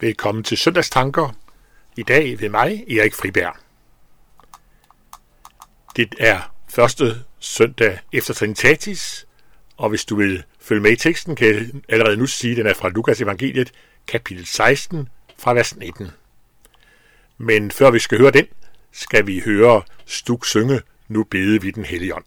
Velkommen til Søndagstanker. I dag ved mig, Erik Friberg. Det er første søndag efter Trinitatis, og hvis du vil følge med i teksten, kan jeg allerede nu sige, at den er fra Lukas evangeliet, kapitel 16, fra vers 19. Men før vi skal høre den, skal vi høre Stuk synge, nu bede vi den hellige ånd.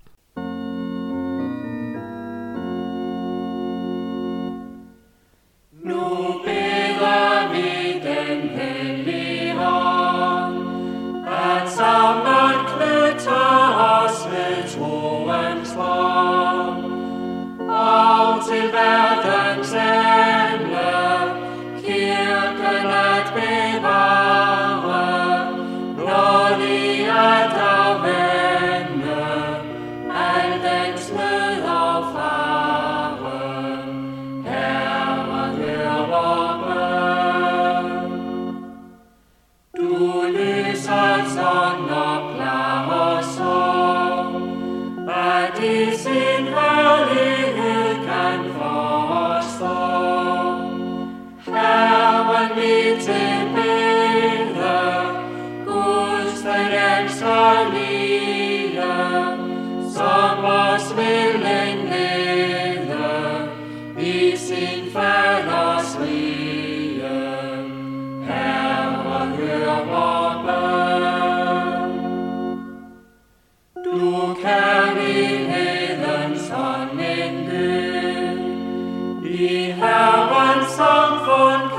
Herrn, some von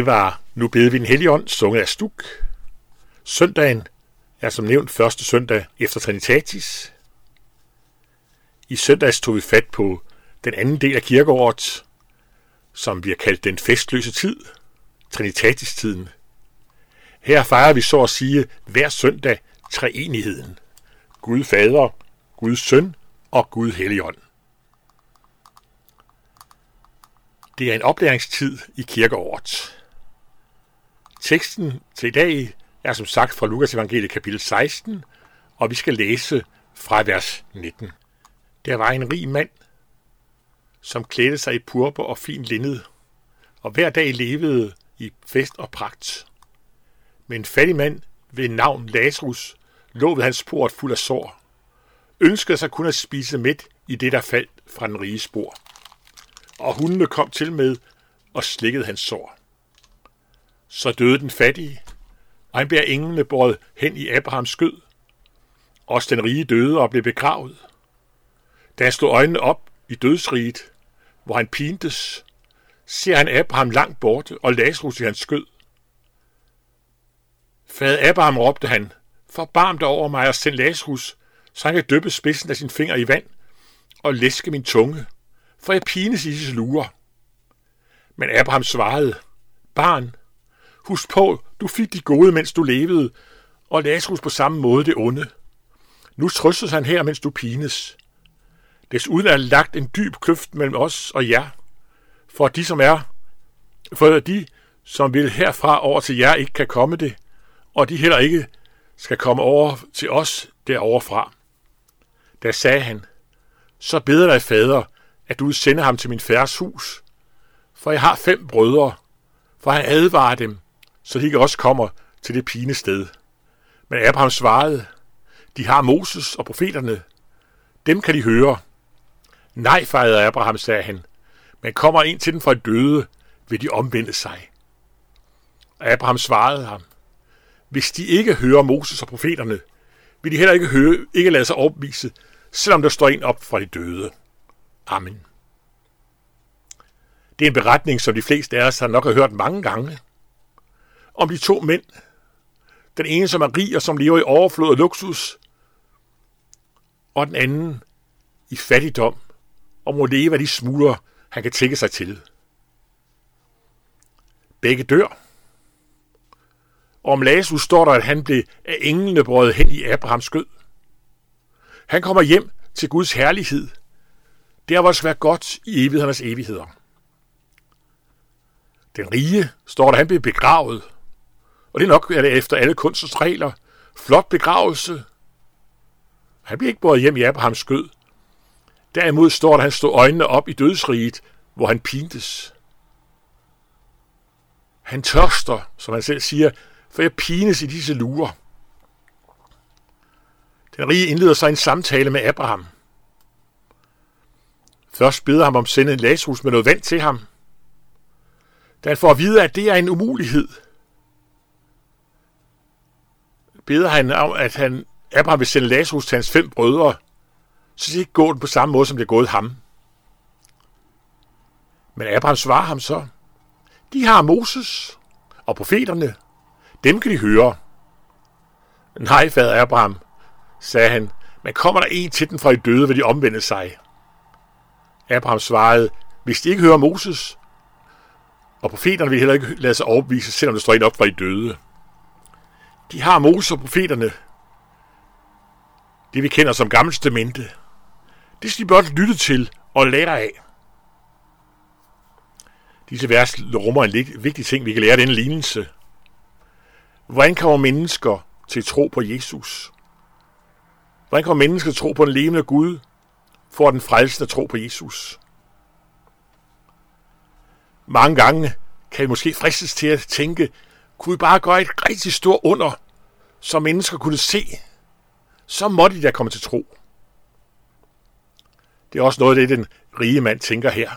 Det var Nu beder vi en hellig ånd, sunget af Stuk. Søndagen er som nævnt første søndag efter Trinitatis. I søndags tog vi fat på den anden del af kirkeåret, som bliver kaldt den festløse tid, Trinitatis-tiden. Her fejrer vi så at sige hver søndag treenigheden. Gud Fader, Gud Søn og Gud Helligånd. Det er en oplæringstid i kirkeåret. Teksten til i dag er som sagt fra Lukas evangeliet kapitel 16, og vi skal læse fra vers 19. Der var en rig mand, som klædte sig i purpur og fin linned, og hver dag levede i fest og pragt. Men en fattig mand ved navn Lazarus lå ved hans port fuld af sår, ønskede sig kun at spise midt i det, der faldt fra den rige spor. Og hundene kom til med og slikkede hans sår. Så døde den fattige, og han bliver englene båret hen i Abrahams skød. Også den rige døde og blev begravet. Da han slog øjnene op i dødsriget, hvor han pintes, ser han Abraham langt borte og Lazarus i hans skød. Fad Abraham råbte han, forbarm dig over mig og send Lazarus, så han kan døbe spidsen af sin finger i vand og læske min tunge, for jeg pines i disse lurer. Men Abraham svarede, barn, Husk på, du fik de gode, mens du levede, og Lazarus på samme måde det onde. Nu trøstes han her, mens du pines. Desuden er lagt en dyb kløft mellem os og jer, for de som er, for de, som vil herfra over til jer, ikke kan komme det, og de heller ikke skal komme over til os deroverfra. Da sagde han, så beder dig, fader, at du sender sende ham til min færs hus, for jeg har fem brødre, for han advarer dem, så de ikke også kommer til det pine sted. Men Abraham svarede, de har Moses og profeterne. Dem kan de høre. Nej, fejrede Abraham, sagde han, men kommer ind til den fra døde, vil de omvende sig. Abraham svarede ham, hvis de ikke hører Moses og profeterne, vil de heller ikke, høre, ikke lade sig opvise, selvom der står en op fra de døde. Amen. Det er en beretning, som de fleste af os har nok har hørt mange gange. Om de to mænd. Den ene, som er rig og som lever i overflod og luksus. Og den anden i fattigdom og må leve af de smuler, han kan tænke sig til. Begge dør. Og om Lazarus står der, at han blev af englene brød hen i Abrahams skød. Han kommer hjem til Guds herlighed. Der hvor det skal være godt i evighedernes evigheder. Den rige står der, han blev begravet. Og det er nok er det efter alle kunstens regler. Flot begravelse. Han bliver ikke båret hjem i Abrahams skød. Derimod står der, at han stod øjnene op i dødsriget, hvor han pintes. Han tørster, som han selv siger, for jeg pines i disse lurer. Den rige indleder sig en samtale med Abraham. Først beder ham om at sende en Lazarus med noget vand til ham. Da han får at vide, at det er en umulighed, beder han om, at han, Abraham vil sende Lazarus til hans fem brødre, så de ikke går på samme måde, som det er gået ham. Men Abraham svarer ham så, de har Moses og profeterne, dem kan de høre. Nej, fader Abraham, sagde han, men kommer der en til den fra de døde, vil de omvende sig. Abraham svarede, hvis de ikke hører Moses, og profeterne vil heller ikke lade sig overbevise, selvom det står en op fra de døde. De har Moses og profeterne, det vi kender som gamle testamente. Det skal de blot lytte til og lære af. Disse vers rummer en vigtig ting, vi kan lære af denne lignelse – Hvordan kommer mennesker til tro på Jesus? Hvordan kommer mennesker til tro på en levende Gud, for den frelsende tro på Jesus? Mange gange kan vi måske fristes til at tænke, kunne vi bare gøre et rigtig stort under, så mennesker kunne se, så måtte de da komme til tro. Det er også noget af det, den rige mand tænker her.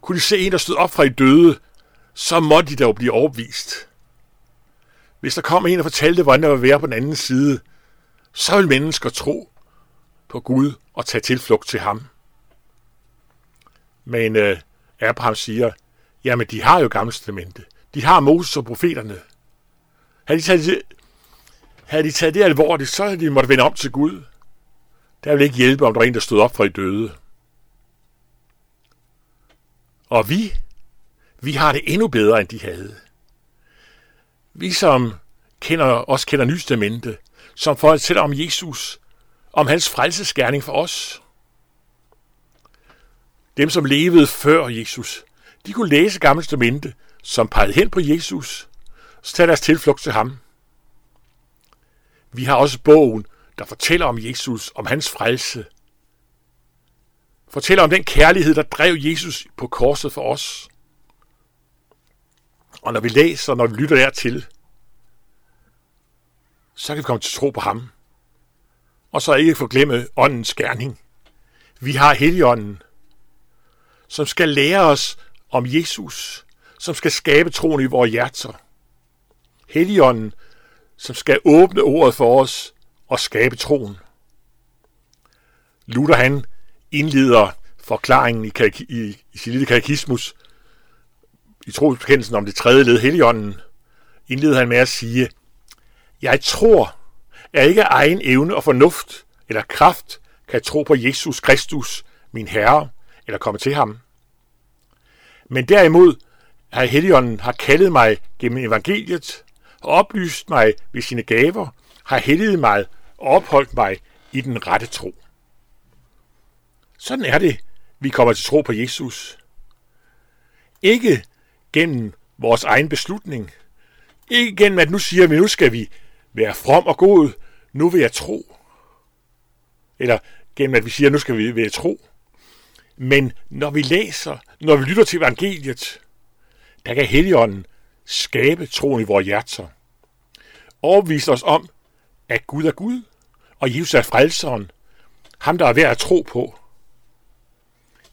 Kunne de se en, der stod op fra de døde, så måtte de da jo blive overbevist. Hvis der kom en og fortalte, hvordan der var at være på den anden side, så vil mennesker tro på Gud og tage tilflugt til ham. Men øh, Abraham siger, jamen de har jo gamle testamente. De har Moses og profeterne. Havde de taget det, havde de taget det alvorligt, så havde de måtte vende om til Gud. Der ville ikke hjælpe, om der var en, der stod op fra de døde. Og vi, vi har det endnu bedre, end de havde. Vi som kender, også kender Nystamente, som fortæller om Jesus, om hans frelsesgerning for os. Dem, som levede før Jesus, de kunne læse Gamle Testamente, som pegede hen på Jesus, så tage deres tilflugt til ham. Vi har også bogen, der fortæller om Jesus, om hans frelse. Fortæller om den kærlighed, der drev Jesus på korset for os. Og når vi læser, når vi lytter dertil, så kan vi komme til tro på ham. Og så ikke forglemme åndens gerning. Vi har Helligånden, som skal lære os om Jesus, som skal skabe troen i vores hjerter. Helligånden, som skal åbne ordet for os og skabe troen. Luther han indleder forklaringen i, i, i sin lille katekismus i trosbekendelsen om det tredje led Helligånden, indleder han med at sige, jeg tror, at ikke egen evne og fornuft eller kraft kan tro på Jesus Kristus, min Herre, eller komme til ham. Men derimod, at Helligånden har kaldet mig gennem evangeliet og oplyst mig ved sine gaver, har helliget mig og opholdt mig i den rette tro. Sådan er det, vi kommer til tro på Jesus. Ikke gennem vores egen beslutning. Ikke gennem, at nu siger vi, nu skal vi være from og god, nu vil jeg tro. Eller gennem, at vi siger, nu skal vi være tro. Men når vi læser, når vi lytter til evangeliet, der kan Helligånden skabe troen i vores hjerter. Overbevise os om, at Gud er Gud, og Jesus er frelseren, ham der er værd at tro på.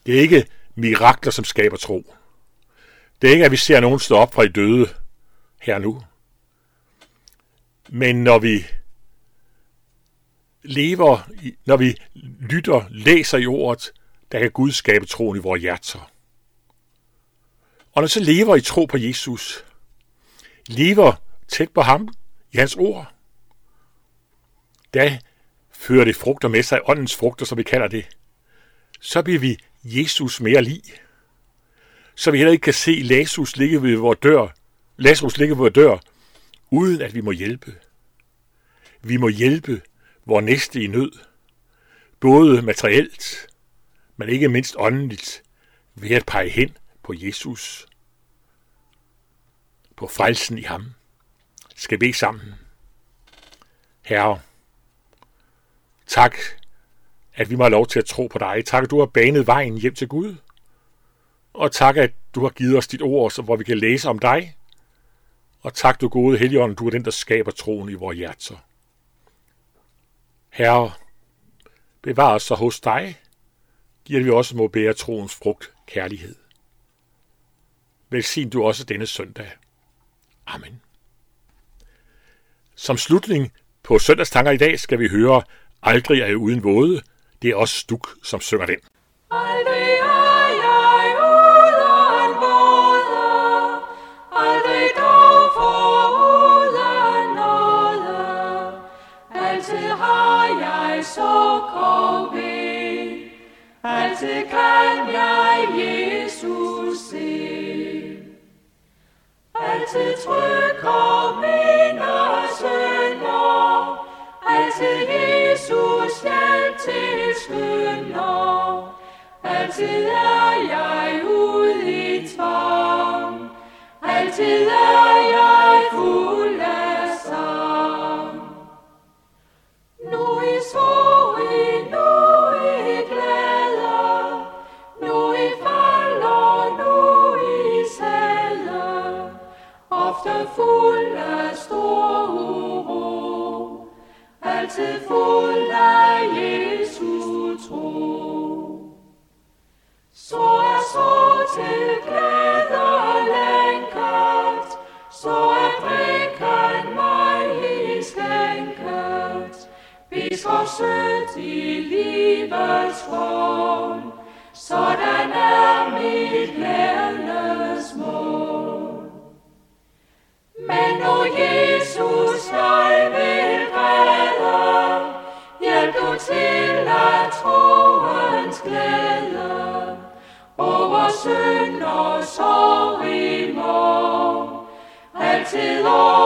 Det er ikke mirakler, som skaber tro. Det er ikke, at vi ser nogen stå op fra de døde her nu. Men når vi lever, når vi lytter, læser i ordet, der kan Gud skabe troen i vores hjerter. Og når så lever i tro på Jesus, lever tæt på ham i hans ord, da fører det frugter med sig, åndens frugter, som vi kalder det, så bliver vi Jesus mere lig. Så vi heller ikke kan se Lazarus ligge ved vores dør, Lazarus ligge ved vores dør, uden at vi må hjælpe. Vi må hjælpe vores næste i nød, både materielt, men ikke mindst åndeligt, ved at pege hen på Jesus, på frelsen i ham. Skal vi sammen? Herre, tak, at vi må have lov til at tro på dig. Tak, at du har banet vejen hjem til Gud. Og tak, at du har givet os dit ord, så hvor vi kan læse om dig. Og tak, du gode Helligånd, du er den, der skaber troen i vores hjerter. Herre, bevar os så hos dig, giver vi også må bære troens frugt, kærlighed. Velsign du også denne søndag. Amen. Som slutning på søndagstanker i dag skal vi høre Aldrig er jeg uden våde. Det er også Stuk, som synger den. Aldrig er jeg uden våde, aldrig dog foruden nåde. Altid har jeg så og ved, altid kan jeg Jesus se. Altid trykker mine sønder, altid Jesus hjælp til skynder. Altid er jeg ude i tvang, altid er ofte fuld af stor uro, altid fuld af Jesu tro. Så er så til glæde lænket, så er drikken mig i skænket. biskop sødt i livets skål, sådan er mit glædes Lord.